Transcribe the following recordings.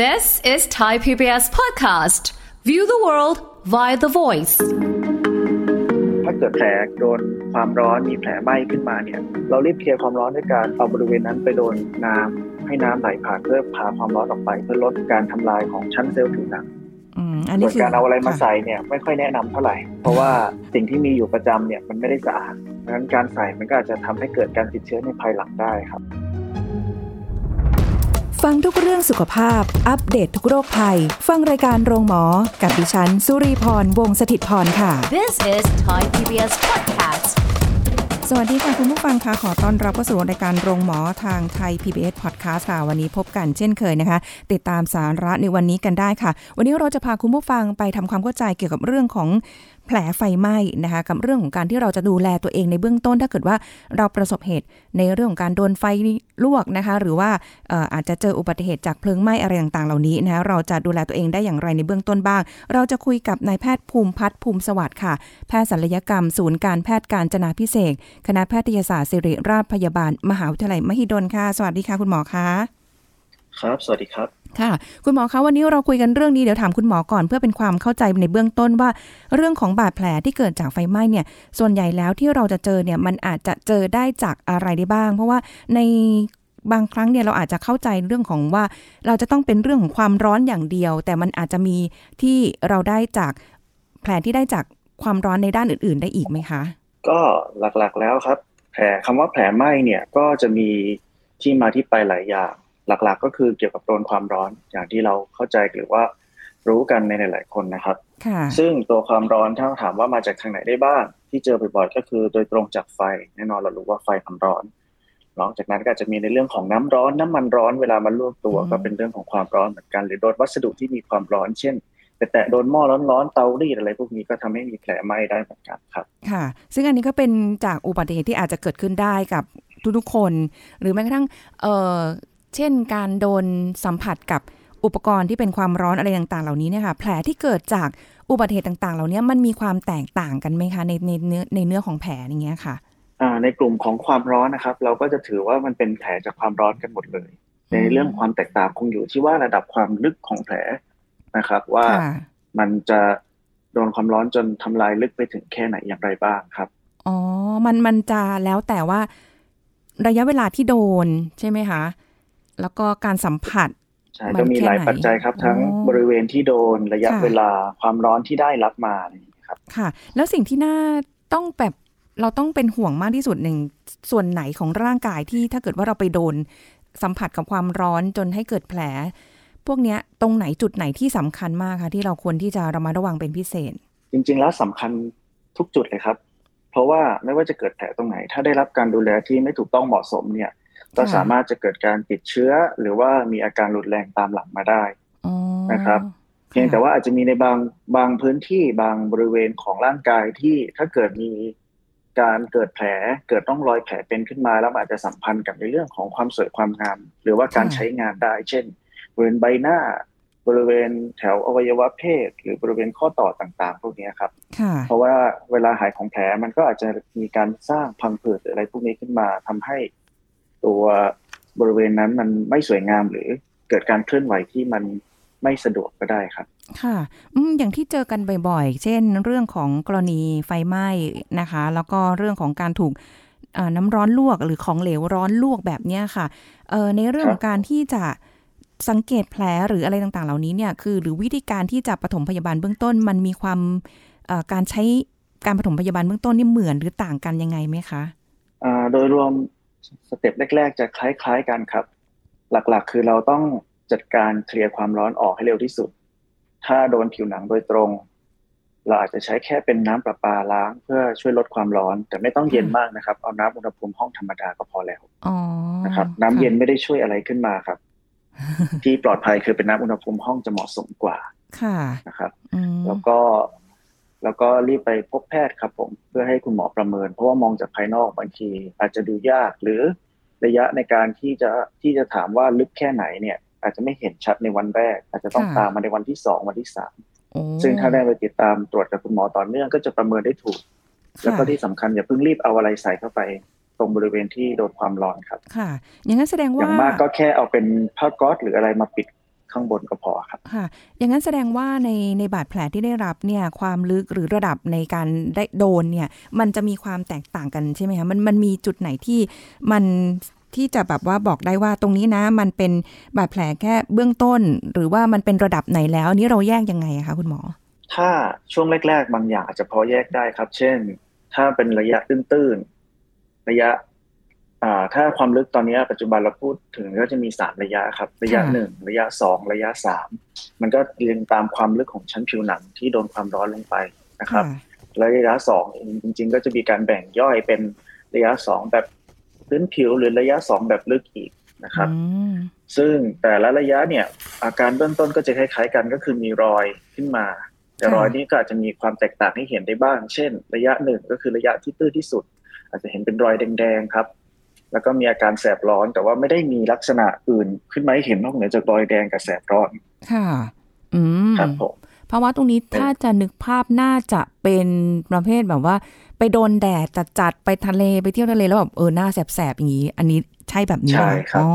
This is Thai PBS podcast. View the world via the voice. ถ้าเกิดแผลโดนความร้อนมีแผลไหม้ขึ้นมาเนี่ย เรารีบเคลียร์ความร้อนด้วยการเอาบริเวณนั้นไปโดนน้ำให้น้ำไหลผ่านเพื่อพาความร้อนออกไป เพื่อลดการทำลายของชั้นเซลล์ผิวหนังอืมอันนี้ส่วนคือการเอาอะไรมาค่ใส่เนี่ยไม่ค่อยแนะนำเท่าไหร่ เพราะว่าสิ่งที่มีอยู่ประจำเนี่ยมันไม่ได้สะอาดดังนั้นการใส่มันก็อาจจะทำให้เกิดการติดเชื้อในภายหลังได้ครับ ฟังทุกเรื่องสุขภาพ อัปเดตททุกโรคภัย ฟังรายการโรงหมอ กับดิฉัน สุรีพร วงศิตพรค่ะ This is Thai PBS podcast. สวัสดีค่ะ คุณผู้ฟังค่ะขอต้อนรับเข้าสู่รายการโรงหมอทางไทย PBS Podcast ค่ะ วันนี้พบกันเช่นเคยนะคะ ติดตามสาระในวันนี้กันได้ค่ะ วันนี้เราจะพาคุณผู้ฟังไปทำความเข้าใจเกี่ยวกับเรื่องของแผลไฟไหม้นะคะกับเรื่องของการที่เราจะดูแลตัวเองในเบื้องต้น ถ้าเกิดว่าเราประสบเหตุในเรื่องของการโดนไฟลวกนะคะ หรือว่าอาจจะเจออุบัติเหตุจากเพลิงไหม้อะไรต่างๆเหล่านี้นะคะเราจะดูแลตัวเองได้อย่างไรในเบื้องต้นบ้าง เราจะคุยกับนายแพทย์ภูมิพัฒน์ภูมิสวัสดิ์ค่ะ แพทย์ศัลยกรรม ศูนย์การแพทย์การจนาพิเศษคณะแพทยศาสตร์ศิริราชพยาบาล มหาวิทยาลัยมหิดลค่ะ สวัสดีค่ะคุณหมอคะ ครับ สวัสดีครับ ค่ะ คุณหมอคะวันนี้เราคุยกันเรื่องนี้เดี๋ยวถามคุณหมอก่อนเพื่อเป็นความเข้าใจในเบื้องต้นว่า เรื่องของบาดแผลที่เกิดจากไฟไหม้เนี่ย ส่วนใหญ่แล้วที่เราจะเจอเนี่ยมันอาจจะเจอได้จากอะไรได้บ้าง เพราะว่าในบางครั้งเนี่ยเราอาจจะเข้าใจเรื่องของว่า เราจะต้องเป็นเรื่องของความร้อนอย่างเดียว แต่มันอาจจะมีที่เราได้จากแผลที่ได้จากความร้อนในด้านอื่น ๆ ได้อีกไหมคะ ก็หลักๆแล้วครับ แผลคำว่าแผลไหม้เนี่ยก็จะมีที่มาที่ไปหลายอย่าง หลักๆ ก็คือเกี่ยวกับโดนความร้อนอย่างที่เราเข้าใจหรือว่ารู้กันในหลาย ๆ คนนะครับค่ะซึ่งตัวความร้อนถ้าถามว่ามาจากทางไหนได้บ้าง ที่เจอบ่อยๆก็คือโดยตรงจากไฟแน่นอนเรารู้ว่าไฟมันร้อนนอกจากนั้นก็อาจจะมีในเรื่องของน้ำร้อนน้ำมันร้อนเวลามันลวกตัวอืมก็เป็นเรื่องของความร้อนเหมือนกัน หรือโดนวัสดุที่มีความร้อน เช่นไปแตะโดนหม้อร้อนๆเตารีดอะไรพวกนี้ก็ทำให้มีแผลไหม้ได้เหมือนกันครับ ค่ะ ซึ่งอันนี้ก็เป็นจากอุบัติเหตุที่อาจจะเกิดขึ้นได้กับทุกๆคน หรือแม้กระทั่ง เอ่อเช่น การโดนสัมผัสกับอุปกรณ์ที่เป็นความร้อนอะไรต่างๆ เหล่านี้เนี่ยค่ะ แผลที่เกิดจากอุบัติเหตุต่างๆ เหล่านี้มันมีความแตกต่างกันไหมคะในในเนื้อในเนื้อของแผลอย่างเงี้ยค่ะอ่าในกลุ่มของความร้อนนะครับ เราก็จะถือว่ามันเป็นแผลจากความร้อนกันหมดเลย ในเรื่องความแตกต่างคงอยู่ที่ว่าระดับความลึกของแผลนะครับ ว่าค่ะมันจะโดนความร้อนจนทำลายลึกไปถึงแค่ไหนอย่างไรบ้างครับอ๋อมันมันจะแล้วแต่ว่าระยะเวลาที่โดนใช่ไหมคะ แล้วก็การสัมผัสใช่มันก็มีหลายแค่ไหนปัจจัยครับ ทั้งอ๋อบริเวณที่โดนระยะค่ะเวลาความร้อนที่ได้รับมาอะไรอย่างเงี้ยครับ ค่ะ แล้วสิ่งที่น่าต้องแบบเราต้องเป็นห่วงมากที่สุดหนึ่งส่วนไหนของร่างกายที่ถ้าเกิดว่าเราไปโดนสัมผัสกับความร้อนจนให้เกิดแผล พวกเนี้ยตรงไหนจุดไหนที่สำคัญมากคะที่เราควรที่จะระมัดระวังเป็นพิเศษ จริง ๆ แล้วสำคัญทุกจุดเลยครับ เพราะว่าไม่ว่าจะเกิดแผลตรงไหน ถ้าได้รับการดูแลที่ไม่ถูกต้องเหมาะสมเนี่ย ก็ค่ะสามารถจะเกิดการติดเชื้อ หรือว่ามีอาการรุนแรงตามหลังมาได้อ๋อนะครับเพียงแต่ว่าอาจจะมีในบางบางพื้นที่บางบริเวณของร่างกายที่ถ้าเกิดมีการเกิดแผลเกิดร่องรอยแผลเป็นขึ้นมาแล้วมันอาจจะสัมพันธ์กับในเรื่องของความสวยความงาม หรือว่าการใช้งานได้ เช่น บริเวณใบหน้า บริเวณแถวอวัยวะเพศ หรือบริเวณข้อต่อต่างๆ พวกนี้ครับค่ะเพราะว่าเวลาหายของแผลมันก็อาจจะมีการสร้างพังผืดหรืออะไรพวกนี้ขึ้นมาทำให้ ตัวบริเวณนั้นมันไม่สวยงามหรือเกิดการเคลื่อนไหวที่มันไม่สะดวกก็ได้ครับ ค่ะอืมอย่างที่เจอกันบ่อยๆ เช่น เรื่องของกรณีไฟไหม้นะคะ แล้วก็เรื่องของการถูกเอ่อน้ำร้อนลวกหรือของเหลวร้อนลวกแบบเนี้ยค่ะเอ่อในเรื่องของการที่จะสังเกตแผลหรืออะไรต่างๆ เหล่านี้เนี่ยคือ หรือวิธีการที่จะปฐมพยาบาลเบื้องต้น มันมีความเอ่อการใช้การปฐมพยาบาลเบื้องต้นนี่เหมือนหรือต่างกันยังไงไหมคะอ่าโดยรวม สเต็ปแรก ๆ จะคล้าย ๆ กันครับ หลักๆ คือเราต้องจัดการเคลียร์ความร้อนออกให้เร็วที่สุด ถ้าโดนผิวหนังโดยตรง เราอาจจะใช้แค่เป็นน้ำประปาล้างเพื่อช่วยลดความร้อน แต่ไม่ต้องเย็นมากนะครับ เอาน้ำอุณหภูมิห้องธรรมดาก็พอแล้วอ๋อนะครับ น้ำเย็นไม่ได้ช่วยอะไรขึ้นมาครับ ที่ปลอดภัยคือเป็นน้ำอุณหภูมิห้องจะเหมาะสมกว่าค่ะนะครับอืมแล้วก็ แล้วก็รีบไปพบแพทย์ครับผมเพื่อให้คุณหมอประเมิน เพราะว่ามองจากภายนอกบางที อาจจะดูยากหรือระยะในการที่จะที่จะถามว่าลึกแค่ไหนเนี่ย อาจจะไม่เห็นชัดในวันแรก อาจจะต้องตามมาในวันที่สองวันที่สามโอ้ซึ่งถ้าได้ไปติดตามตรวจกับคุณหมอต่อเนื่องก็จะประเมินได้ถูก แล้วก็ที่สำคัญอย่าเพิ่งรีบเอาอะไรใส่เข้าไปตรงบริเวณที่โดนความร้อนครับ ค่ะ อย่างนั้นแสดงอว่าย่างมากก็แค่เอาเป็นผ้าก๊อซหรืออะไรมาปิด ข้างบนก็พอครับค่ะ อย่างนั้นแสดงว่าในในบาดแผลที่ได้รับเนี่ยความลึกหรือระดับในการได้โดนเนี่ย มันจะมีความแตกต่างกันใช่ไหมคะมันมันมีจุดไหนที่มันที่จะแบบว่าบอกได้ว่าตรงนี้นะ มันเป็นบาดแผลแค่เบื้องต้น หรือว่ามันเป็นระดับไหนแล้วอันนี้เราแยกยังไงอะคะคุณหมอ ถ้าช่วงแรก ๆ บางอย่างอาจจะพอแยกได้ครับ เช่น ถ้าเป็นระยะตื้นๆระยะ อ่าถ้าความลึกตอนนี้ปัจจุบันเราพูดถึงก็จะมีสามระยะครับ ระยะค่ะหนึ่งระยะสองระยะสามมันก็เรียงตามความลึกของชั้นผิวหนังที่โดนความร้อนลงไปนะครับและระยะสองจริง ๆ ก็จะมีการแบ่งย่อยเป็นระยะสองแบบพื้นผิวหรือระยะสองแบบลึกอีกนะครับอืมซึ่งแต่ละระยะเนี่ย อาการเบื้องต้นก็จะคล้ายๆกันก็คือมีรอยขึ้นมา แต่ค่ะรอยนี้ก็อาจจะมีความแตกต่างให้เห็นได้บ้าง เช่น ระยะหนึ่งก็คือระยะที่ตื้นที่สุด อาจจะเห็นเป็นรอยแดงๆครับ แล้วก็มีอาการแสบร้อนแต่ว่าไม่ได้มีลักษณะอื่นขึ้นมาให้เห็นนอกเหนือจากรอยแดงกับแสบร้อน ค่ะ อืมครับผมเพราะว่าตรงนี้ถ้าจะนึกภาพน่าจะเป็นประเภทแบบว่า ไปโดนแดดจัดๆไปทะเลไปเที่ยวทะเลแล้วแบบเออหน้าแสบๆอย่างนี้ อันนี้ใช่แบบนี้ใช่ไหมครับอ๋อ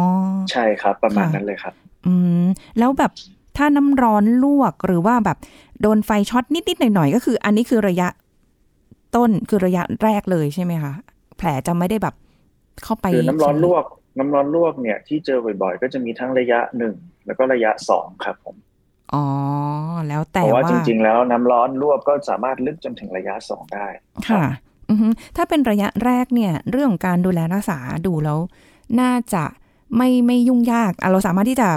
ใช่ครับ ประมาณค่ะนั้นเลยครับ อืมแล้วแบบถ้าน้ำร้อนลวกหรือว่าแบบโดนไฟช็อตนิดๆหน่อยๆก็คือ อันนี้คือระยะต้นคือระยะแรกเลยใช่ไหมคะแผลจะไม่ได้แบบ เข้าไปคือน้ำร้อนลวก น้ำร้อนลวกเนี่ยที่เจอบ่อยๆ ก็จะมีทั้งระยะหนึ่งแล้วก็ระยะสองครับผมอ๋อ แล้วเพแต่ราะว่าว่าจริง ๆ แล้วน้ำร้อนลวกก็สามารถลึกจนถึงระยะสองได้ค่ะอือฮึถ้าเป็นระยะแรกเนี่ย เรื่องของการดูแลรักษาดูแล้ว น่าจะไม่ไม่ยุ่งยากอะเราสามารถที่จะ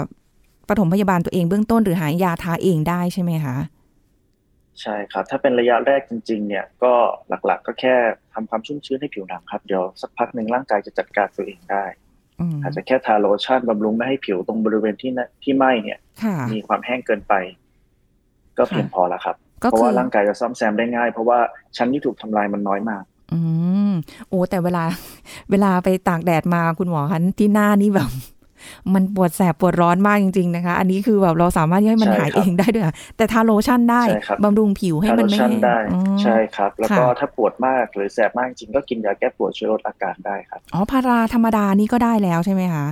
ปฐมพยาบาลตัวเองเบื้องต้นหรือหายาทาเองได้ใช่ไหมคะ ใช่ครับ ถ้าเป็นระยะแรกจริง ๆ เนี่ยก็หลักๆ ก็แค่ทำความชุ่มชื้นให้ผิวหนังครับ เดี๋ยวสักพักหนึ่งร่างกายจะจัดการตัวเองได้อืมอาจจะแค่ทาโลชั่นบำรุงไม่ให้ผิวตรงบริเวณที่น่ะที่ไหม้เนี่ยค่ะมีความแห้งเกินไป ก็เพียงพอแล้วครับก็เพราะคือว่าร่างกายจะซ่อมแซมได้ง่าย เพราะว่าชั้นที่ถูกทำลายมันน้อยมาก อืมโอ้แต่เวลา เวลาไปตากแดดมาคุณหมอคะที่หน้านี่แบบ มันปวดแสบปวดร้อนมากจริงๆนะคะ อันนี้คือแบบเราสามารถให้มันใช่หายครับเองได้ด้วยอะแต่ทาโลชั่นได้ใช่ครับบำรุงผิวให้ทามัโลนไม่ชั่นแห้งได้อ๋อใช่ครับ แล้วก็ค่ะถ้าปวดมากหรือแสบมากจริงก็กินยาแก้ปวดช่วยลดอาการได้ครับอ๋อพาราธรรมดานี่ก็ได้แล้วใช่ไหมคะ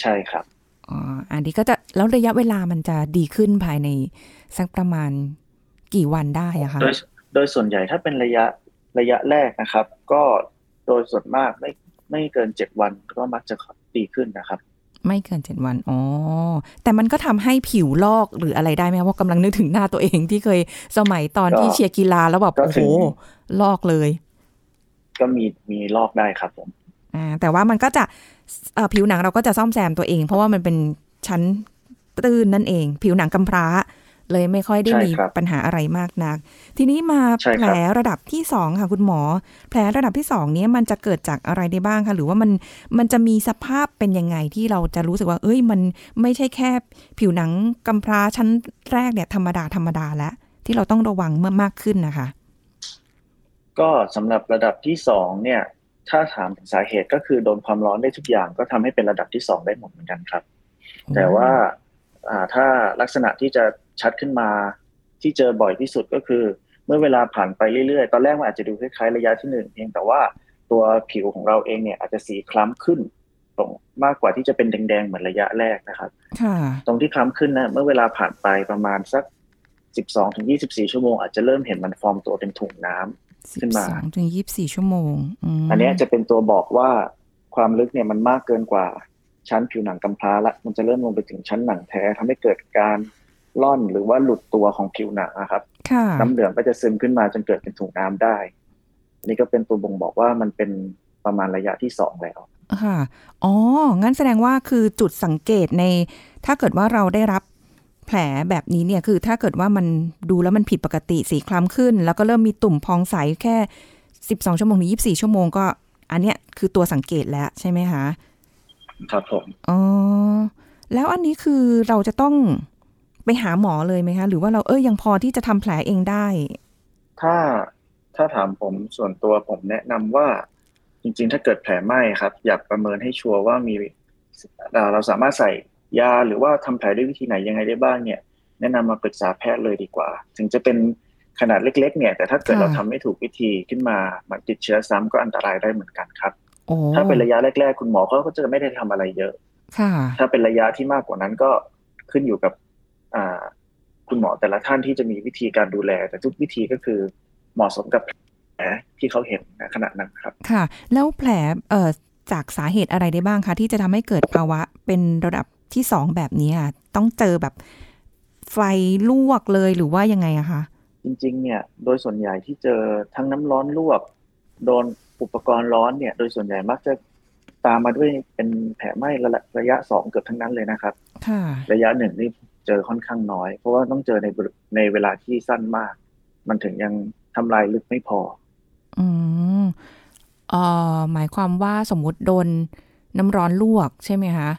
ใช่ครับอ๋ออันนี้ก็จะแล้วระยะเวลามันจะดีขึ้นภายในสักประมาณกี่วันได้อะคะโดยโดยส่วนใหญ่ถ้าเป็นระยะระยะแรกนะครับ ก็โดยส่วนมากไม่ไม่เกินเจ็ดวันก็มักจะดีขึ้นนะครับ ไม่เกินเจ็ดวัน อ๋อ แต่มันก็ทำให้ผิวลอกหรืออะไรได้ไหมว่ากำลังนึกถึงหน้าตัวเองที่เคยสมัยตอนก็ที่เชียร์กีฬาแล้วแบบก็โอ้ถึโหงลอกเลย ก็มีมีลอกได้ครับผม อ่า แต่ว่ามันก็จะเอ่อผิวหนังเราก็จะซ่อมแซมตัวเอง เพราะว่ามันเป็นชั้นตื้นนั่นเอง ผิวหนังกำพร้า เลยไม่ค่อยได้ใช่มีครับปัญหาอะไรมากนัก ทีนี้มาใช่ครับแผลระดับที่สองค่ะคุณหมอ แผลระดับที่สองเนี้ยมันจะเกิดจากอะไรได้บ้างคะหรือว่ามันมันจะมีสภาพเป็นยังไงที่เราจะรู้สึกว่า เอ้ยมันไม่ใช่แค่ผิวหนังกำพร้าชั้นแรกเนี่ยธรรมดาธรรมดาแล้วที่เราต้องระวังเมื่อมากขึ้นนะคะ ก็สำหรับระดับที่สองเนี่ย ถ้าถามถึงสาเหตุก็คือโดนความร้อนได้ทุกอย่าง ก็ทำให้เป็นระดับที่สองได้หมดเหมือนกันครับ แต่ว่าอ่าถ้าลักษณะที่จะ ชัดขึ้นมา ที่เจอบ่อยที่สุดก็คือ เมื่อเวลาผ่านไปเรื่อยๆ ตอนแรกมันอาจจะดูคล้ายๆระยะที่หนึ่งเพียงแต่ว่าตัวผิวของเราเองเนี่ยอาจจะสีคล้ำขึ้นตรงมากกว่าที่จะเป็นแดงๆเหมือนระยะแรกนะครับค่ะตรงที่คล้ำขึ้นนะเมื่อเวลาผ่านไปประมาณสัก12ถึง24ชั่วโมงอาจจะเริ่มเห็นมันฟอร์มตัวเป็นถุงน้ำขึ้นมาสองถึงยี่สิบสี่ชั่วโมงมอันเนี้ยจะเป็นตัวบอกว่าความลึกเนี่ยมันมากเกินกว่าชั้นผิวหนังกำพร้าละมันจะเริ่มลงไปถึงชั้นหนังแท้ทำให้เกิดการ ล่อนหรือว่าหลุดตัวของผิวหนังนะครับค่ะน้ำเหลืองก็จะซึมขึ้นมาจนเกิดเป็นถุงน้ำได้อันนี้ก็เป็นตัวบ่งบอกว่ามันเป็นประมาณระยะที่สองแล้วค่ะ อ๋อ งั้นแสดงว่าคือจุดสังเกตใน ถ้าเกิดว่าเราได้รับแผลแบบนี้เนี่ย คือถ้าเกิดว่ามันดูแล้วมันผิดปกติสีคล้ำขึ้น แล้วก็เริ่มมีตุ่มพองใสแค่สิบสองชั่วโมงถึงยี่สิบสี่ชั่วโมงก็ อันเนี้ยคือตัวสังเกตแล้วใช่ไหมคะ ครับผม อ๋อ แล้วอันนี้คือเราจะต้อง ไปหาหมอเลยไหมคะ หรือว่าเราเอ้ยยังพอที่จะทำแผลเองได้ ถ้าถ้าถามผมส่วนตัวผมแนะนำว่าจริงๆ ถ้าเกิดแผลไหม้ครับ อยากประเมินให้ชัวร์ว่ามีอ่าเราสามารถใส่ยาหรือว่าทำแผลด้วยวิธีไหนยังไงได้บ้างเนี่ย แนะนำมาปรึกษาแพทย์เลยดีกว่า ถึงจะเป็นขนาดเล็ก ๆ เนี่ย แต่ถ้าเกิดค่ะเราทำไม่ถูกวิธีขึ้นมามันติดเชื้อซ้ำก็อันตรายได้เหมือนกันครับโอ้ถ้าเป็นระยะแรก ๆ คุณหมอเขาก็จะไม่ได้ทำอะไรเยอะค่ะถ้าเป็นระยะที่มากกว่านั้นก็ขึ้นอยู่กับอ่า คุณหมอแต่ละท่านที่จะมีวิธีการดูแล แต่ทุกวิธีก็คือเหมาะสมกับแผลที่เขาเห็นณขณะนั้นครับ ค่ะ แล้วแผลเอ่อจากสาเหตุอะไรได้บ้างคะที่จะทำให้เกิดภาวะเป็นระดับที่สองแบบนี้อะต้องเจอแบบไฟลวกเลยหรือว่ายังไงอะคะจริงๆ เนี่ยโดยส่วนใหญ่ที่เจอทั้งน้ำร้อนลวก โดนอุปกรณ์ร้อนเนี่ย โดยส่วนใหญ่มักจะตามมาด้วยเป็นแผลไหม้ระระยะสองเกือบทั้งนั้นเลยนะครับ ค่ะ ระยะหนึ่งนี่ เจอค่อนข้างน้อย เพราะว่าต้องเจอในบริในเวลาที่สั้นมาก มันถึงยังทำลายลึกไม่พอ อืมเอ่อหมายความว่าสมมุติโดนน้ำร้อนลวกใช่ไหมคะ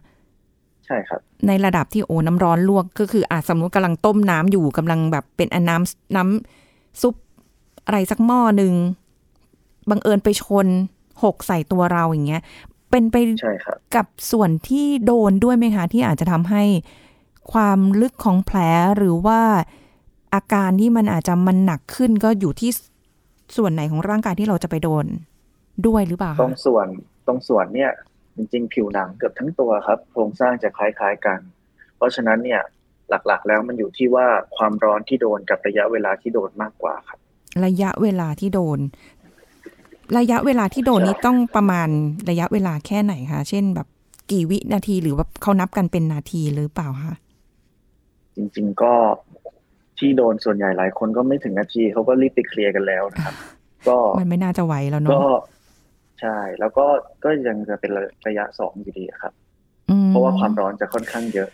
ใช่ครับ ในระดับที่โอ้น้ำร้อนลวกก็คืออาจสมมติกำลังต้มน้ำอยู่กำลังแบบเป็นอันน้ำน้ำซุปอะไรสักหม้อหนึ่งบังเอิญไปชนหกใส่ตัวเราอย่างเงี้ย เป็นไปใช่ครับกับส่วนที่โดนด้วยไหมคะ ที่อาจจะทำให้ ความลึกของแผลหรือว่าอาการที่มันอาจจะมันหนักขึ้นก็อยู่ที่ส่วนไหนของร่างกายที่เราจะไปโดนด้วยหรือเปล่าตรคะงส่วนตรงส่วนเนี่ย จริงๆ ผิวหนังเกือบทั้งตัวครับ โครงสร้างจะคล้ายๆกัน เพราะฉะนั้นเนี่ยหลักๆ แล้วมันอยู่ที่ว่าความร้อนที่โดนกับระยะเวลาที่โดนมากกว่าครับ ระยะเวลาที่โดน ระยะเวลาที่โดนใช่นี้ต้องประมาณระยะเวลาแค่ไหนคะเช่นแบบกี่วินาทีหรือว่าเขานับกันเป็นนาทีหรือเปล่าคะ จริง ๆ ก็ที่โดนส่วนใหญ่หลายคนก็ไม่ถึงนาทีเขาก็รีบไปเคลียร์กันแล้วนะครับ ก็มันไม่น่าจะไหวแล้วเนาะก็ใช่ แล้วก็ก็ยังจะเป็นระยะสองอยู่ดีครับอืมเพราะว่าความร้อนจะค่อนข้างเยอะ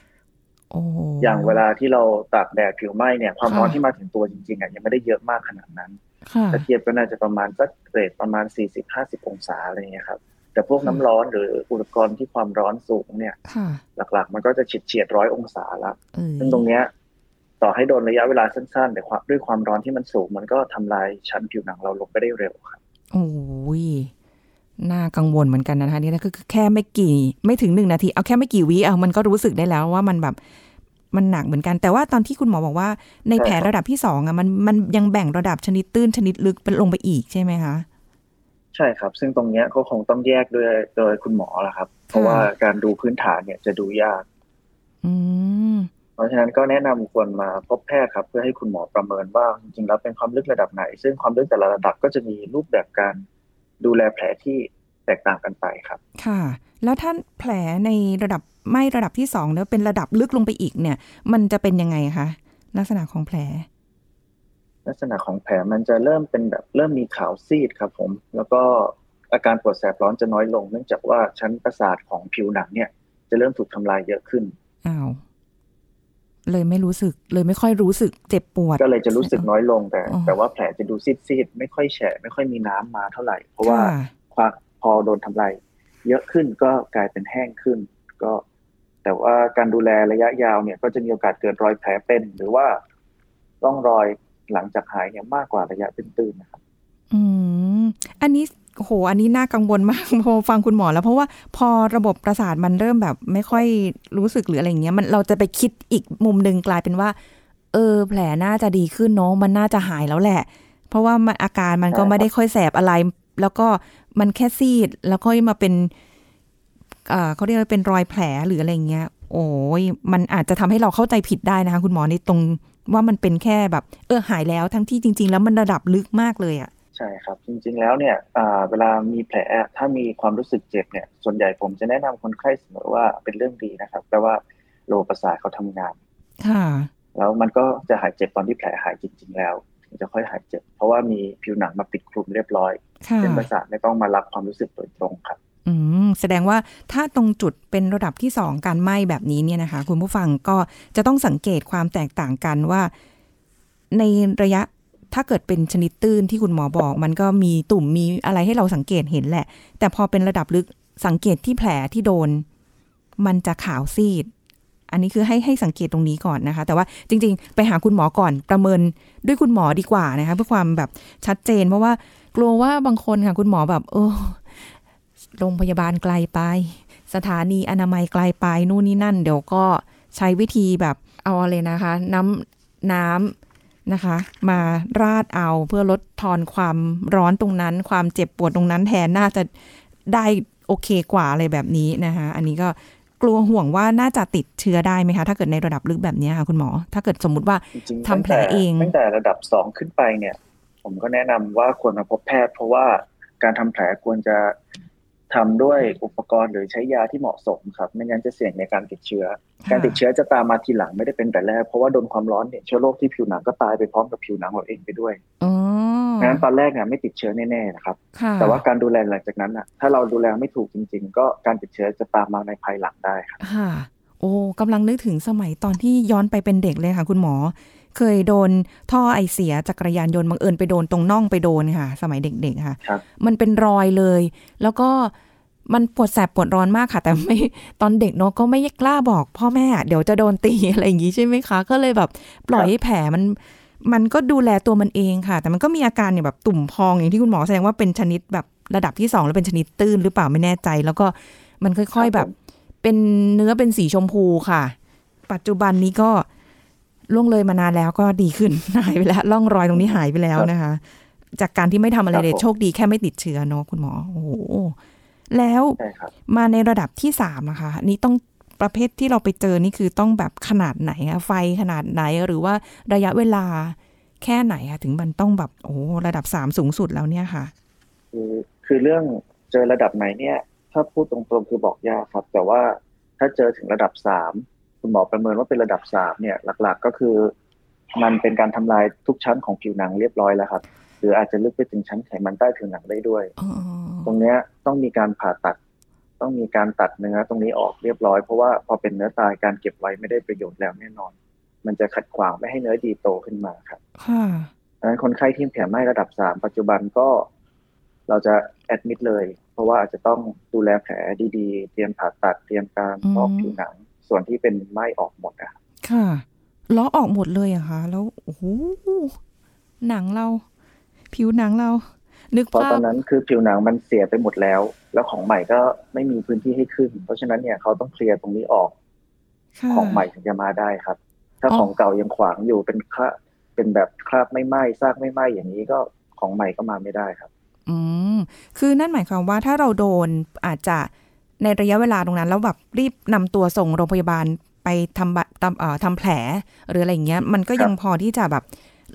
โอ้อย่างเวลาที่เราตากแดดผิวไหม้เนี่ย ความร้อนค่ะที่มาถึงตัวจริงๆอะยังไม่ได้เยอะมากขนาดนั้นค่ะถ้าเทียบก็น่าจะประมาณสักเรทประมาณ40-50องศาอะไรเงี้ยครับ แต่พวกน้ำร้อนหรืออุปกรณ์ที่ความร้อนสูงเนี่ยค่ะหลักๆ มันก็จะฉิดเฉียดร้อยองศาละเออซึ่งตรงเนี้ย ต่อให้โดนระยะเวลาสั้นๆ แต่ความด้วยความร้อนที่มันสูง มันก็ทำลายชั้นผิวหนังเราลงไปได้เร็วครับโอ้ยน่ากังวลเหมือนกันนะคะนี่นะคือแค่ไม่กี่ ไม่ถึงหนึ่งนาที เอาแค่ไม่กี่วิเอามันก็รู้สึกได้แล้วว่ามันแบบมันหนักเหมือนกัน แต่ว่าตอนที่คุณหมอบอกว่า ในแผลใช่ครับระดับที่สองอะมันมันยังแบ่งระดับชนิดตื้นชนิดลึกเป็นลงไปอีกใช่ไหมคะใช่ครับ ซึ่งตรงเนี้ยก็คงต้องแยกด้วยโดยคุณหมอละครับ เพราะว่าการดูพื้นฐานเนี่ยจะดูยากอืมเพราะฉะนั้นก็แนะนำควรมาพบแพทย์ครับ เพื่อให้คุณหมอประเมินว่าจริงๆแล้วเป็นความลึกระดับไหน ซึ่งความลึกแต่ละระดับก็จะมีรูปแบบการดูแลแผลที่แตกต่างกันไปครับ ค่ะ แล้วถ้าแผลในระดับไม่ระดับที่สองแล้วเป็นระดับลึกลงไปอีกเนี่ย มันจะเป็นยังไงคะลักษณะของแผล ลักษณะของแผลมันจะเริ่มเป็นแบบเริ่มมีขาวซีดครับผม แล้วก็อาการปวดแสบร้อนจะน้อยลง เนื่องจากว่าชั้นประสาทของผิวหนังเนี่ย จะเริ่มถูกทำลายเยอะขึ้นอ้าวเลยไม่รู้สึกเลยไม่ค่อยรู้สึกเจ็บปวด ก็เลยจะรู้สึกน้อยลงแต่อ๋อแต่ว่าแผลจะดูซีดๆไม่ค่อยแฉะไม่ค่อยมีน้ำมาเท่าไหร่ เพราะว่าค่ะความพอโดนทำลายเยอะขึ้นก็กลายเป็นแห้งขึ้น ก็ แต่ว่าการดูแลระยะยาวเนี่ย ก็จะมีโอกาสเกิดรอยแผลเป็น หรือว่าร่องรอย หลังจากหายเนี่ยมากกว่าระยะตื้นๆนะครับ อืม อันนี้โห อันนี้น่ากังวลมากพอฟังคุณหมอแล้วเพราะว่าพอระบบประสาทมันเริ่มแบบ ไม่ค่อยรู้สึกหรืออะไรอย่างเงี้ย มันเราจะไปคิดอีกมุมหนึ่งกลายเป็นว่า เออ แผลน่าจะดีขึ้นเนาะมันน่าจะหายแล้วแหละ เพราะว่ามันอาการมันก็ใช่ครับไม่ได้ค่อยแสบอะไร แล้วก็มันแค่ซีดแล้วก็มาเป็นเอ่อเขาเรียกว่าเป็นรอยแผลหรืออะไรเงี้ย โอ้ยมันอาจจะทำให้เราเข้าใจผิดได้นะคะ คุณหมอในตรง ว่ามันเป็นแค่แบบ เออหายแล้วทั้งที่จริง ๆ แล้วมันระดับลึกมากเลยอะใช่ครับ จริง ๆ แล้วเนี่ยอ่าเวลามีแผลถ้ามีความรู้สึกเจ็บเนี่ยส่วนใหญ่ผมจะแนะนำคนไข้เสมอว่าเป็นเรื่องดีนะครับแปลว่าโลประสาทเขาทำงาน ค่ะ แล้วมันก็จะหายเจ็บตอนที่แผลหายจริง ๆ แล้วถึงจะค่อยหายเจ็บ เพราะว่ามีผิวหนังมาปิดคลุมเรียบร้อยค่ะเส้นประสาทไม่ต้องมารับความรู้สึกโดยตรงครับ อืมแสดงว่าถ้าตรงจุดเป็นระดับที่สองการไหม้แบบนี้เนี่ยนะคะ คุณผู้ฟังก็จะต้องสังเกตความแตกต่างกันว่า ในระยะถ้าเกิดเป็นชนิดตื้นที่คุณหมอบอก มันก็มีตุ่มมีอะไรให้เราสังเกตเห็นแหละ แต่พอเป็นระดับลึกสังเกตที่แผลที่โดน มันจะขาวซีด อันนี้คือให้ให้สังเกตตรงนี้ก่อนนะคะ แต่ว่าจริง ๆ ไปหาคุณหมอก่อนประเมินด้วยคุณหมอดีกว่านะคะ เพื่อความแบบชัดเจน เพราะว่ากลัวว่าบางคนค่ะ คุณหมอแบบ เออ โรงพยาบาลไกลไป สถานีอนามัยไกลไปนู่นนี่นั่น เดี๋ยวก็ใช้วิธีแบบเอาอะไรนะคะ น้ำน้ำนะคะ มาราดเอาเพื่อลดทอนความร้อนตรงนั้น ความเจ็บปวดตรงนั้นแทนน่าจะได้โอเคกว่าอะไรแบบนี้นะคะอันนี้ก็กกลัวห่วงว่าน่าจะติดเชื้อได้ไหมคะ ถ้าเกิดในระดับลึกแบบนี้ค่ะคุณหมอ ถ้าเกิดสมมุติว่าจริงๆทำแผลเองตั้งแต่ระดับสองขึ้นไปเนี่ย ผมก็แนะนำว่าควรมาพบแพทย์ เพราะว่าการทำแผลควรจะ ทำด้วยอุปกรณ์หรือใช้ยาที่เหมาะสมครับ ไม่งั้นจะเสี่ยงในการติดเชื้อ การติดเชื้อจะตามมาทีหลังไม่ได้เป็นแต่แรก เพราะว่าโดนความร้อนเนี่ยเชื้อโรคที่ผิวหนังก็ตายไปพร้อมกับผิวหนังเราเองไปด้วยอ๋องั้นตอนแรกเนี่ยไม่ติดเชื้อแน่ๆนะครับค่ะแต่ว่าการดูแลหลังจากนั้นอะถ้าเราดูแลไม่ถูกจริง ๆ ก็การติดเชื้อจะตามมาในภายหลังได้ครับค่ะ โอ้กำลังนึกถึงสมัยตอนที่ย้อนไปเป็นเด็กเลยค่ะ คุณหมอ เคยโดนท่อไอเสียจักรยานยนต์บังเอิญไปโดนตรงน่องไปโดนค่ะ สมัยเด็ก ๆ ค่ะครับมันเป็นรอยเลย แล้วก็มันปวดแสบปวดร้อนมากค่ะ แต่ไม่ตอนเด็กเนาะก็ไม่กล้าบอก พ่อแม่เดี๋ยวจะโดนตีอะไรอย่างงี้ใช่ไหมคะ ก็เลยแบบปล่อยให้แผลมันมันก็ดูแลตัวมันเองค่ะ แต่มันก็มีอาการเนี่ยแบบตุ่มพองอย่างที่คุณหมอแสดงว่าเป็นชนิดแบบระดับที่สองแล้วเป็นชนิดตื้นหรือเปล่าไม่แน่ใจ แล้วก็มันค่อย ๆแบบ เป็นเนื้อเป็นสีชมพูค่ะ ปัจจุบันนี้ก็ ล่วงเลยมานานแล้วก็ดีขึ้นหายไปแล้วร่องรอยตรงนี้หายไปแล้วนะคะ จากการที่ไม่ทำอะไรเลยครับผมโชคดีแค่ไม่ติดเชื้อเนาะคุณหมอโอ้โหแล้วใช่ครับมาในระดับที่สามนะคะนี่ต้องประเภทที่เราไปเจอนี่คือต้องแบบขนาดไหนอะไฟขนาดไหนหรือว่าระยะเวลาแค่ไหนอะถึงมันต้องแบบโอ้ระดับสามสูงสุดแล้วเนี่ยค่ะ คือคือเรื่องเจอระดับไหนเนี่ย ถ้าพูดตรงๆคือบอกยากครับ แต่ว่าถ้าเจอถึงระดับสาม คุณหมอประเมินว่าเป็นระดับสามเนี่ยหลักๆ ก็คือ มันเป็นการทำลายทุกชั้นของผิวหนังเรียบร้อยแล้วครับ หรืออาจจะลึกไปถึงชั้นไขมันใต้ผิวหนังได้ด้วยอ๋อตรงเนี้ยต้องมีการผ่าตัด ต้องมีการตัดเนื้อตรงนี้ออกเรียบร้อยเพราะว่าพอเป็นเนื้อตายการเก็บไว้ไม่ได้ประโยชน์แล้วแน่นอน มันจะขัดขวางไม่ให้เนื้อดีโตขึ้นมาครับค่ะดังนั้นคนไข้ที่แผลไหม้ระดับสามปัจจุบันก็เราจะแอดมิดเลย เพราะว่าอาจจะต้องดูแลแผลดีๆ เตรียมผ่าตัดเตรียมการอืมลอกผิวหนัง ส่วนที่เป็นไหม้ออกหมดอะครับค่ะล้อออกหมดเลยเหรอะคะแล้วโอ้โหหนังเรา ผิวหนังเรา นึกเพราะภาตพอนนั้นคือผิวหนังมันเสียไปหมดแล้ว แล้วของใหม่ก็ไม่มีพื้นที่ให้ขึ้น เพราะฉะนั้นเนี่ยเขาต้องเคลียร์ตรงนี้ออกค่ะของใหม่ถึงจะมาได้ครับ ถ้าอ๋อของเก่ายังขวางอยู่เป็นคราเป็นแบบคราบไม่ไหม้ซากไม่ไหม้อย่างนี้ก็ของใหม่ก็มาไม่ได้ครับ อืมคือนั่นหมายความว่าถ้าเราโดนอาจจะ ในระยะเวลาตรงนั้น แล้วแบบรีบนำตัวส่งโรงพยาบาลไปทำบะทำเอ่อทำแผลหรืออะไรอย่างเงี้ย มันก็ยังพอที่จะแบบ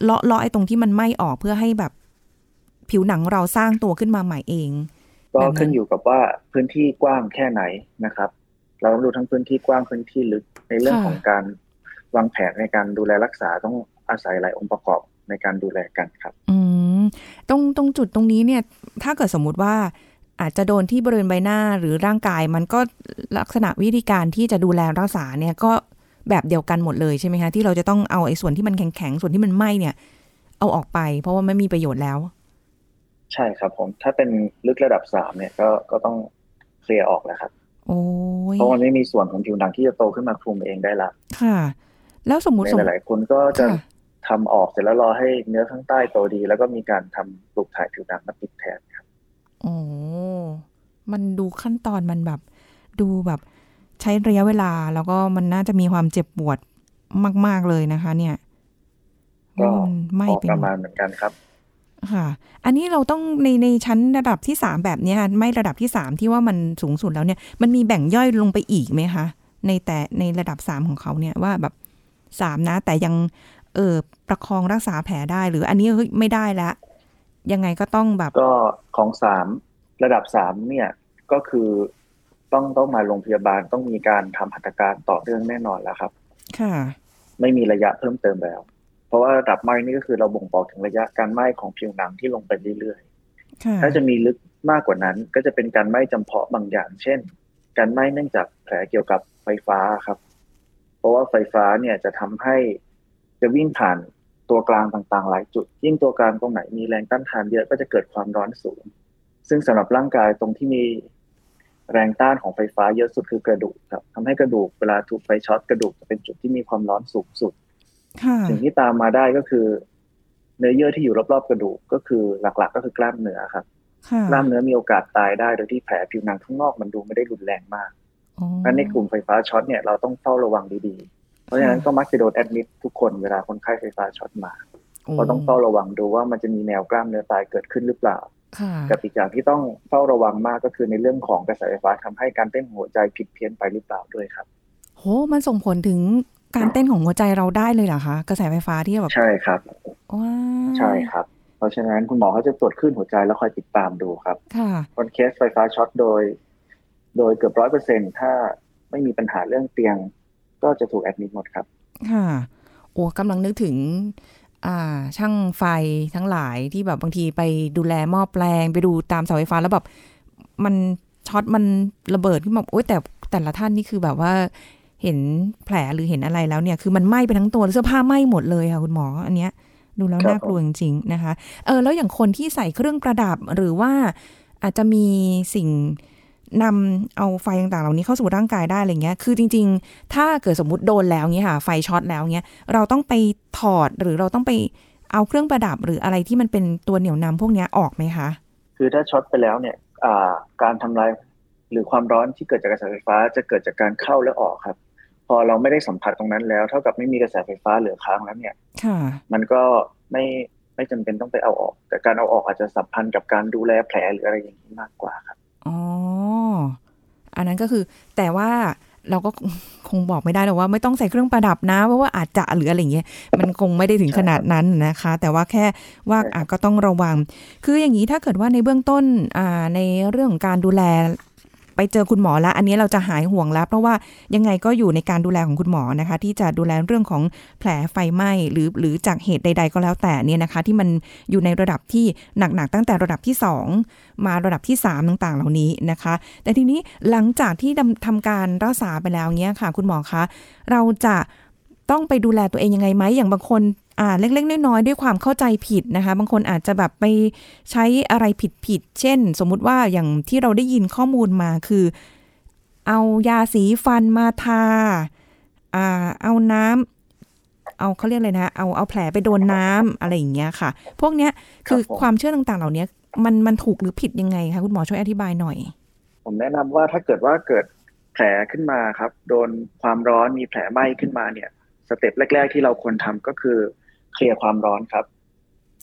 เลาะเลาะไอ้ตรงที่มันไหม้ออกเพื่อให้แบบผิวหนังเราสร้างตัวขึ้นมาใหม่เอง ก็แบบนั้นขึ้นอยู่กับว่าพื้นที่กว้างแค่ไหนนะครับ เราต้องดูทั้งพื้นที่กว้างพื้นที่ลึกในเรื่องของการวางแผนในการดูแลรักษาต้องอาศัยหลายองค์ประกอบในการดูแลกันครับ อืมตรงตรงจุดตรงนี้เนี่ย ถ้าเกิดสมมุติว่า อาจจะโดนที่บริเวณใบหน้าหรือร่างกาย มันก็ลักษณะวิธีการที่จะดูแลรักษาเนี่ยก็แบบเดียวกันหมดเลยใช่ไหมคะที่เราจะต้องเอาไอ้ส่วนที่มันแข็งๆส่วนที่มันไหม้เนี่ย เอาออกไป เพราะว่าไม่มีประโยชน์แล้ว ใช่ครับผมถ้าเป็นลึกระดับสามเนี่ยก็ก็ต้องเคลียร์ออกแล้วครับโอ้ยเพราะมันไม่มีส่วนของผิวหนังที่จะโตขึ้นมาคลุมเองได้ละค่ะ แล้วสมมุติในสมมหติลายๆคนก็จะค่ะทำออกเสร็จแล้วรอให้เนื้อข้างใต้โตดี แล้วก็มีการทำปลูกถ่ายผิวหนังมาติดแทนครับ โอ้มันดูขั้นตอนมันแบบ ดูแบบใช้ระยะเวลาแล้วก็มันน่าจะมีความเจ็บปวดมาก ๆ เลยนะคะ เนี่ยก็มันไหม้พอไปประหมมาดณเหมือนกันครับค่ะ อันนี้เราต้องในในชั้นระดับที่สามแบบเนี้ยไม่ระดับที่สามที่ว่ามันสูงสุดแล้วเนี่ย มันมีแบ่งย่อยลงไปอีกไหมคะ ในแต่ในระดับสามของเขาเนี่ยว่าแบบสามนะ แต่ยังเออประคองรักษาแผลได้หรืออันนี้เฮ้ยไม่ได้แล้ว ยังไงก็ต้องแบบ ก็ของสามระดับสามเนี่ยก็คือต้องต้องมาโรงพยาบาลต้องมีการทำหัตถการต่อเนื่องแน่นอนแล้วครับ ค่ะ ไม่มีระยะเพิ่มเติมแล้ว เพราะว่าระดับไหม้นี่ก็คือเราบ่งบอกถึงระยะการไหม้ของผิวหนังที่ลงไปเรื่อยค่ะๆถ้าจะมีลึกมากกว่านั้น ก็จะเป็นการไหม้จำเพาะบางอย่าง เช่น การไหม้เนื่องจากแผลเกี่ยวกับไฟฟ้าครับ เพราะว่าไฟฟ้าเนี่ยจะทำให้จะวิ่งผ่าน ตัวกลางต่างๆ หลายจุด ยิ่งตัวกลางตรงไหนมีแรงต้านทานเยอะก็จะเกิดความร้อนสูง ซึ่งสำหรับร่างกายตรงที่มีแรงต้านของไฟฟ้าเยอะสุดคือกระดูกครับทำให้กระดูกเวลาถูกไฟช็อตกระดูกจะเป็นจุดที่มีความร้อนสูงสุดค่ะสิ่งที่ตามมาได้ก็คือ เนื้อเยื่อที่อยู่รอบๆกระดูกก็คือหลักๆ ก็คือกล้ามเนื้อครับค่ะกล้ามเนื้อมีโอกาสตายได้โดยที่แผลผิวหนังข้างนอกมันดูไม่ได้รุนแรงมากอ๋องั้นในกลุ่มไฟฟ้าช็อตเนี่ยเราต้องเฝ้าระวังดีๆ เพราะฉะนั้นก็มักจะโดน admit ทุกคนเวลาคนไข้ไฟฟ้าช็อตมาโอ้เราต้องเฝ้าระวังดูว่ามันจะมีแนวกล้ามเนื้อตายเกิดขึ้นหรือเปล่ากับอีกอย่างที่ต้องเฝ้าระวังมากก็คือในเรื่องของกระแสไฟฟ้าทำให้การเต้นหัวใจผิดเพี้ยนไปหรือเปล่าด้วยครับโหมันส่งผลถึงการเต้นของหัวใจเราได้เลยเหรอคะกระแสไฟฟ้าที่แบบใช่ครับว้าใช่ครับ เพราะฉะนั้นคุณหมอเขาจะตรวจคลื่นหัวใจแล้วคอยติดตามดูครับค่ะคนเคสไฟฟ้าช็อตโดย โดยเกือบร้อยเปอร์เซ็นถ้าไม่มีปัญหาเรื่องเตียง ก็จะถูกแอดมิดหมดครับ ค่ะ โอ้กำลังนึกถึง อ่า ช่างไฟทั้งหลายที่แบบบางทีไปดูแลหม้อแปลง ไปดูตามเสาไฟฟ้าแล้วแบบ มันช็อตมันระเบิดขึ้นมาโอ้ยแต่แต่ละท่านนี่คือแบบว่าเห็นแผลหรือเห็นอะไรแล้วเนี่ย คือมันไหม้ไปทั้งตัวเสื้อผ้าไหม้หมดเลยค่ะคุณหมอ อันเนี้ย ดูแล้วน่ากลัวจริงๆนะคะ เออแล้วอย่างคนที่ใส่เครื่องประดับหรือว่าอาจจะมีสิ่ง นำเอาไฟต่างๆ เหล่านี้เข้าสู่ร่างกายได้อะไรเงี้ย คือจริง ๆ ถ้าเกิดสมมติโดนแล้วเงี้ยค่ะ ไฟช็อตแล้วเงี้ย เราต้องไปถอดหรือเราต้องไปเอาเครื่องประดับหรืออะไรที่มันเป็นตัวเหนี่ยวนำพวกเนี้ยออกไหมคะ คือถ้าช็อตไปแล้วเนี่ยอ่าการทำลายหรือความร้อนที่เกิดจากกระแสไฟฟ้าจะเกิดจากการเข้าและออกครับ พอเราไม่ได้สัมผัสตรงนั้นแล้ว เท่ากับไม่มีกระแสไฟฟ้าเหลือค้างแล้วเนี่ยค่ะมันก็ไม่ไม่จำเป็นต้องไปเอาออก แต่การเอาออกอาจจะสัมพันธ์กับการดูแลแผลหรืออะไรอย่างนี้มากกว่าครับ อ๋อ อันนั้นก็คือ แต่ว่าเราก็คงบอกไม่ได้หรอกว่าไม่ต้องใส่เครื่องประดับนะ เพราะว่าอาจจะหรืออะไรเงี้ยมันคงไม่ได้ถึงขนาดนั้นนะคะ แต่ว่าแค่ว่าก็ต้องระวัง คืออย่างนี้ถ้าเกิดว่าในเบื้องต้นในเรื่องของการดูแล ไปเจอคุณหมอแล้ว อันนี้เราจะหายห่วงแล้ว เพราะว่ายังไงก็อยู่ในการดูแลของคุณหมอนะคะ ที่จะดูแลเรื่องของแผลไฟไหม้หรือหรือจากเหตุใด ๆ ก็แล้วแต่เนี่ยนะคะ ที่มันอยู่ในระดับที่หนักๆตั้งแต่ระดับที่สองมาระดับที่ 3 ต่างๆ เหล่านี้นะคะ แต่ทีนี้หลังจากที่ดำทำการรักษาไปแล้วเนี้ยค่ะ คุณหมอคะเราจะ ต้องไปดูแลตัวเองยังไงไหมอย่างบางคนอ่าเล็กๆน้อยๆด้วยความเข้าใจผิดนะคะ บางคนอาจจะแบบไปใช้อะไรผิดๆเช่น สมมุติว่าอย่างที่เราได้ยินข้อมูลมาคือ เอายาสีฟันมาทาอ่าเอาน้ำเอาเขาเรียกอะไรนะ เอาเอาแผลไปโดนน้ำอะไรอย่างเงี้ยค่ะ พวกเนี้ยคือครับผมความเชื่อต่างๆ เหล่านี้มันมันถูกหรือผิดยังไงคะคุณหมอช่วยอธิบายหน่อย ผมแนะนำว่าถ้าเกิดว่าเกิดแผลขึ้นมาครับ โดนความร้อนมีแผลไหม้ขึ้นมาเนี่ย สเต็ปแรก ๆ ที่เราควรทำก็คือเคลียร์ความร้อนครับ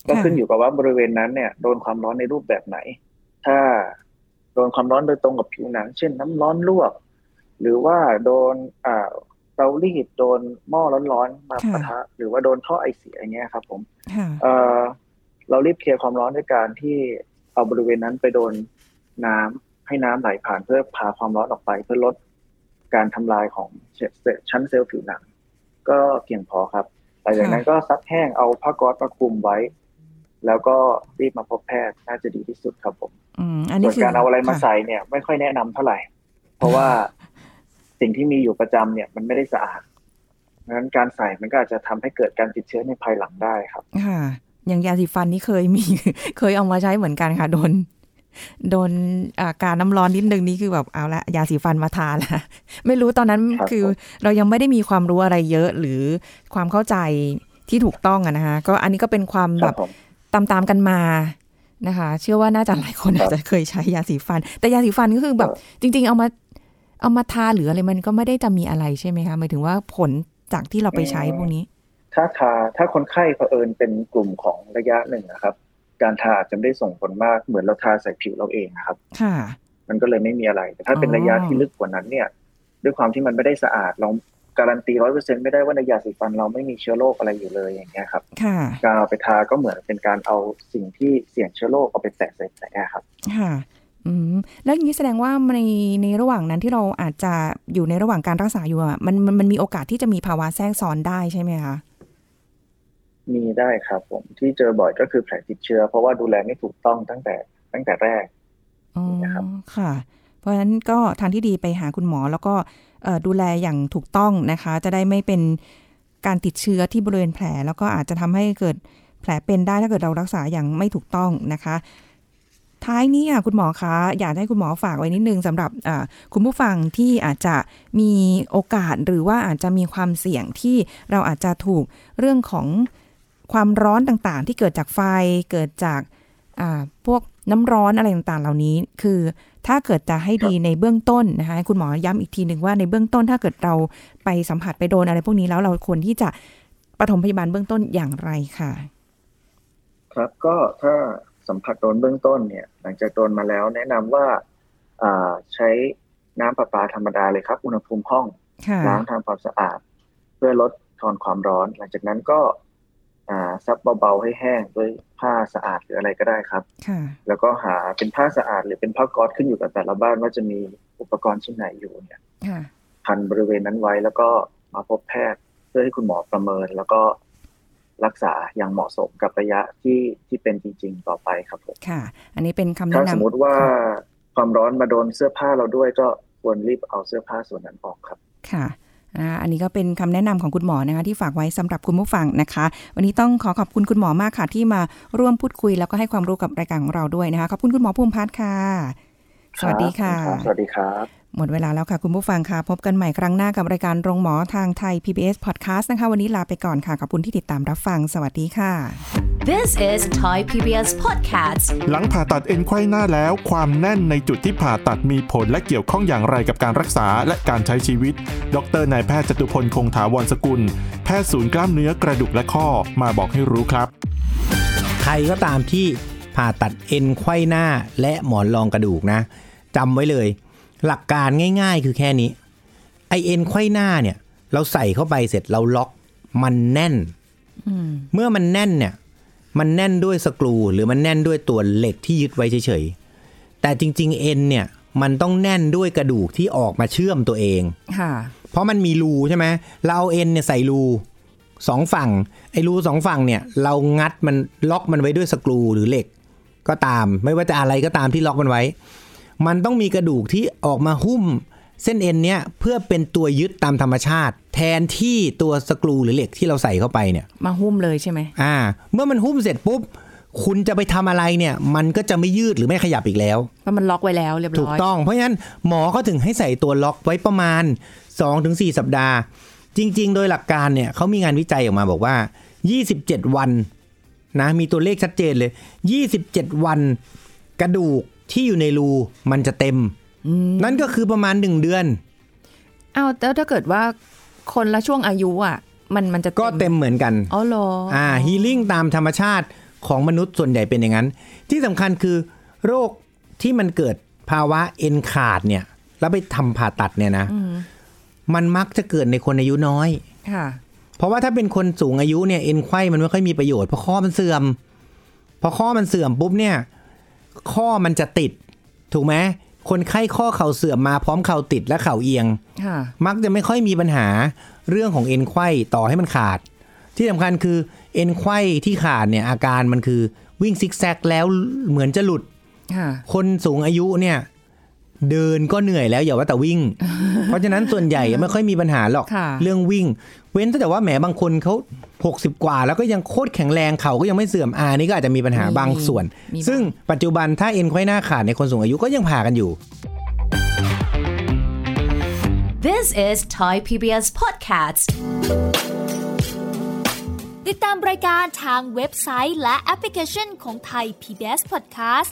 ก็ขึ้นอยู่กับว่าบริเวณนั้นเนี่ยโดนความร้อนในรูปแบบไหน ถ้าโดนความร้อนโดยตรงกับผิวหนัง เช่นน้ำร้อนลวก หรือว่าโดนอ่าเตารีดโดนหม้อร้อนๆมาค่ะปะทะ หรือว่าโดนท่อไอเสียอย่างเงี้ยครับ ผมค่ะเอ่อเรารีบเคลียร์ความร้อนด้วยการที่เอาบริเวณนั้นไปโดนน้ำให้น้ำไหลผ่านเพื่อพาความร้อนออกไปเพื่อลดการทำลายของเซลล์ชั้นเซลล์ผิวหนัง ก็เพียงพอครับหลังจากนั้นก็ซักแห้งเอาผ้าก๊อซมาคลุมไว้ แล้วก็รีบมาพบแพทย์น่าจะดีที่สุดครับผมอืมอันนี้ส่วนคือการเอาอะไรมาค่ใส่เนี่ย ไม่ค่อยแนะนำเท่าไหร่ เพราะว่าสิ่งที่มีอยู่ประจำเนี่ย มันไม่ได้สะอาดดังนั้นการใส่มันก็อาจจะทำให้เกิดการติดเชื้อในภายหลังได้ครับค่ะอย่างยาสีฟันนี่เคยมี เคยเอามาใช้เหมือนกันค่ะโดน โดนอาการน้ำร้อนนิดนึงนี่คือแบบเอาละยาสีฟันมาทาละไม่รู้ตอนนั้นครับคือผมเรายังไม่ได้มีความรู้อะไรเยอะหรือความเข้าใจที่ถูกต้องอะนะคะก็อันนี้ก็เป็นความคแบรับบผมตามตามๆกันมานะคะ เชื่อว่าน่าจะหลายคนครับอาจจะเคยใช้ยาสีฟัน แต่ยาสีฟันก็คือแบบ จริง ๆ เอามาเอามาทาหรืออะไรมันก็ไม่ได้จะมีอะไรใช่ไหมคะหมายถึงว่าผลจากที่เราไปใช้พวกนี้ ถ้าทาถ้าคนไข้เผอิญเป็นกลุ่มของระยะหนึ่งนะครับ การทาอาจจะไม่ได้ส่งผลมากเหมือนเราทาใส่ผิวเราเองนะครับ ค่ะ มันก็เลยไม่มีอะไร แต่ถ้าเป็นอ๋อระยะที่ลึกกว่านั้นเนี่ย ด้วยความที่มันไม่ได้สะอาดเราการันตีร้อยเปอร์เซ็นไม่ได้ว่าในยาสีฟันเราไม่มีเชื้อโรคอะไรอยู่เลยอย่างเงี้ยครับค่ะการเอาไปทาก็เหมือนเป็นการเอาสิ่งที่เสี่ยงเชื้อโรคเอาไปแตะใส่แผลครับ ค่ะ อืม แล้วอย่างนี้แสดงว่าในในระหว่างนั้นที่เราอาจจะอยู่ในระหว่างการรักษาอยู่อะมันมันมันมีโอกาสที่จะมีภาวะแทรกซ้อนได้ใช่ไหมคะ มีได้ครับผมที่เจอบ่อยก็คือแผลติดเชื้อ เพราะว่าดูแลไม่ถูกต้องตั้งแต่ตั้งแต่แรกอ๋อนะครับค่ะ เพราะฉะนั้นก็ทางที่ดีไปหาคุณหมอ แล้วก็เอ่อดูแลอย่างถูกต้องนะคะ จะได้ไม่เป็นการติดเชื้อที่บริเวณแผล แล้วก็อาจจะทำให้เกิดแผลเป็นได้ถ้าเกิดเรารักษาอย่างไม่ถูกต้องนะคะท้ายนี้อะคุณหมอคะอยากให้คุณหมอฝากไว้นิดนึงสำหรับอ่าคุณผู้ฟังที่อาจจะมีโอกาสหรือว่าอาจจะมีความเสี่ยงที่เราอาจจะถูกเรื่องของ ความร้อนต่างๆ ที่เกิดจากไฟเกิดจากอ่าพวกน้ำร้อนอะไรต่างๆ เหล่านี้ คือถ้าเกิดจะให้ดีในเบื้องต้นนะคะให้คุณหมอย้ำอีกทีหนึ่งว่าในเบื้องต้นถ้าเกิดเราไปสัมผัสไปโดนอะไรพวกนี้แล้วเราควรที่จะปฐมพยาบาลเบื้องต้นอย่างไรค่ะ ครับก็ถ้าสัมผัสโดนเบื้องต้นเนี่ย หลังจากโดนมาแล้ว แนะนำว่าใช้น้ำประปาธรรมดาเลยครับ อุณหภูมิห้องล้างทำความสะอาด เพื่อลดทอนความร้อน หลังจากนั้นก็ ซับเบาๆให้แห้งด้วยผ้าสะอาดหรืออะไรก็ได้ครับ แล้วก็หาเป็นผ้าสะอาดหรือเป็นผ้าก๊อซขึ้นอยู่กับแต่ละบ้านว่าจะมีอุปกรณ์ชิ้นไหนอยู่เนี่ยพันบริเวณนั้นไว้แล้วก็มาพบแพทย์เพื่อให้คุณหมอประเมิน แล้วก็รักษาอย่างเหมาะสมกับระยะที่ที่เป็นจริง ๆ ต่อไปครับผมค่ะ อันนี้เป็นคำแนะนำถ้าสมมติว่าความร้อนมาโดนเสื้อผ้าเราด้วยก็ควรรีบเอาเสื้อผ้าส่วนนั้นออกครับ ค่ะ อันนี้ก็เป็นคำแนะนำของคุณหมอนะคะที่ฝากไว้สำหรับคุณผู้ฟังนะคะ วันนี้ต้องขอขอบคุณคุณหมอมากค่ะที่มาร่วมพูดคุย แล้วก็ให้ความรู้กับรายการของเราด้วยนะคะขอบคุณคุณหมอภูมิพัฒน์ค่ะ สวัสดีค่ะ สวัสดีครับ หมดเวลาแล้วค่ะ คุณผู้ฟังค่ะ พบกันใหม่ครั้งหน้ากับรายการโรงหมอทางไทย PBS Podcast นะคะ วันนี้ลาไปก่อนค่ะ ขอบคุณที่ติดตามรับฟัง สวัสดีค่ะ This is Thai PBS Podcast หลังผ่าตัดเอ็นไขว้หน้าแล้ว ความแน่นในจุดที่ผ่าตัดมีผลและเกี่ยวข้องอย่างไรกับการรักษาและการใช้ชีวิต ดรนายแพทย์จตุพลคงถาวรสกุล แพทย์ศูนย์กล้ามเนื้อกระดูกและข้อมาบอกให้รู้ครับ ใครก็ตามที่ผ่าตัดเอ็นไขว้หน้าและหมอนรองกระดูกนะ จำไว้เลย หลักการง่าย ๆ คือแค่นี้ไอเอ็นไขว้หน้าเนี่ย เราใส่เข้าไปเสร็จเราล็อกมันแน่นเมื่อมันแน่นเนี่ย มันแน่นด้วยสกรูหรือมันแน่นด้วยตัวเหล็กที่ยึดไว้เฉยๆแต่จริง ๆ เอ็นเนี่ยมันต้องแน่นด้วยกระดูกที่ออกมาเชื่อมตัวเองค่ะเพราะมันมีรูใช่ไหมเราเอาเอ็นเนี่ยใส่รูสองฝั่ง ไอ้รูสองฝั่งเนี่ย เรางัดมันล็อกมันไว้ด้วยสกรูหรือเหล็ก ก็ตาม ไม่ว่าจะอะไรก็ตามที่ล็อกมันไว้ มันต้องมีกระดูกที่ออกมาหุ้มเส้นเอ็นเนี้ยเพื่อเป็นตัวยึดตามธรรมชาติ แทนที่ตัวสกรูหรือเหล็กที่เราใส่เข้าไปเนี่ย มาหุ้มเลยใช่ไหมอ่า เมื่อมันหุ้มเสร็จปุ๊บ คุณจะไปทำอะไรเนี่ย มันก็จะไม่ยืดหรือไม่ขยับอีกแล้วเพราะมันล็อกไว้แล้วเรียบร้อยถูกต้องเพราะฉะนั้นหมอเขาถึงให้ใส่ตัวล็อกไว้ประมาณ 2-4 สัปดาห์ จริง ๆ โดยหลักการเนี่ยเขามีงานวิจัยออกมาบอกว่า 27 วันนะมีตัวเลขชัดเจนเลย 27 วัน กระดูก ที่อยู่ในรูมันจะเต็ม นั่นก็คือประมาณหนึ่งเดือนอ้าวแล้วถ้าเกิดว่าคนละช่วงอายุอะ มันมันจะก็เต็มเหมือนกัน อ๋อเหรอ อ่าฮีลิ่งตามธรรมชาติของมนุษย์ส่วนใหญ่เป็นอย่างนั้น ที่สำคัญคือโรคที่มันเกิดภาวะเอ็นขาดเนี่ย แล้วไปทำผ่าตัดเนี่ยนะ มันมักจะเกิดในคนอายุน้อยค่ะเพราะว่าถ้าเป็นคนสูงอายุเนี่ยเอ็นไข้มันไม่ค่อยมีประโยชน์เพราะข้อมันเสื่อม พอข้อมันเสื่อมปุ๊บเนี่ย ข้อมันจะติด ถูกไหมคนไข้ข้อเข่าเสื่อมมาพร้อมเข่าติดและเข่าเอียงมักจะไม่ค่อยมีปัญหาเรื่องของเอ็นไข้ต่อให้มันขาด ที่สำคัญคือเอ็นไข้ที่ขาดเนี่ยอาการมันคือวิ่งซิกแซกแล้วเหมือนจะหลุดคนสูงอายุเนี่ย เดินก็เหนื่อยแล้วอย่าว่าแต่วิ่ง เพราะฉะนั้นส่วนใหญ่ไม่ค่อยมีปัญหาหรอก เรื่องวิ่ง เว้นแต่ว่าแหมบางคนเขา60 กว่า แล้วก็ยังโคตรแข็งแรงเขาก็ยังไม่เสื่อมอานี่ก็อาจจะมีปัญหาบางส่วน ซึ่งปัจจุบันถ้าเอ็นควายหน้าขาดในคนสูงอายุก็ยังผ่ากันอยู่ This is Thai PBS Podcast ติดตามรายการทางเว็บไซต์และแอปพลิเคชันของ Thai PBS Podcast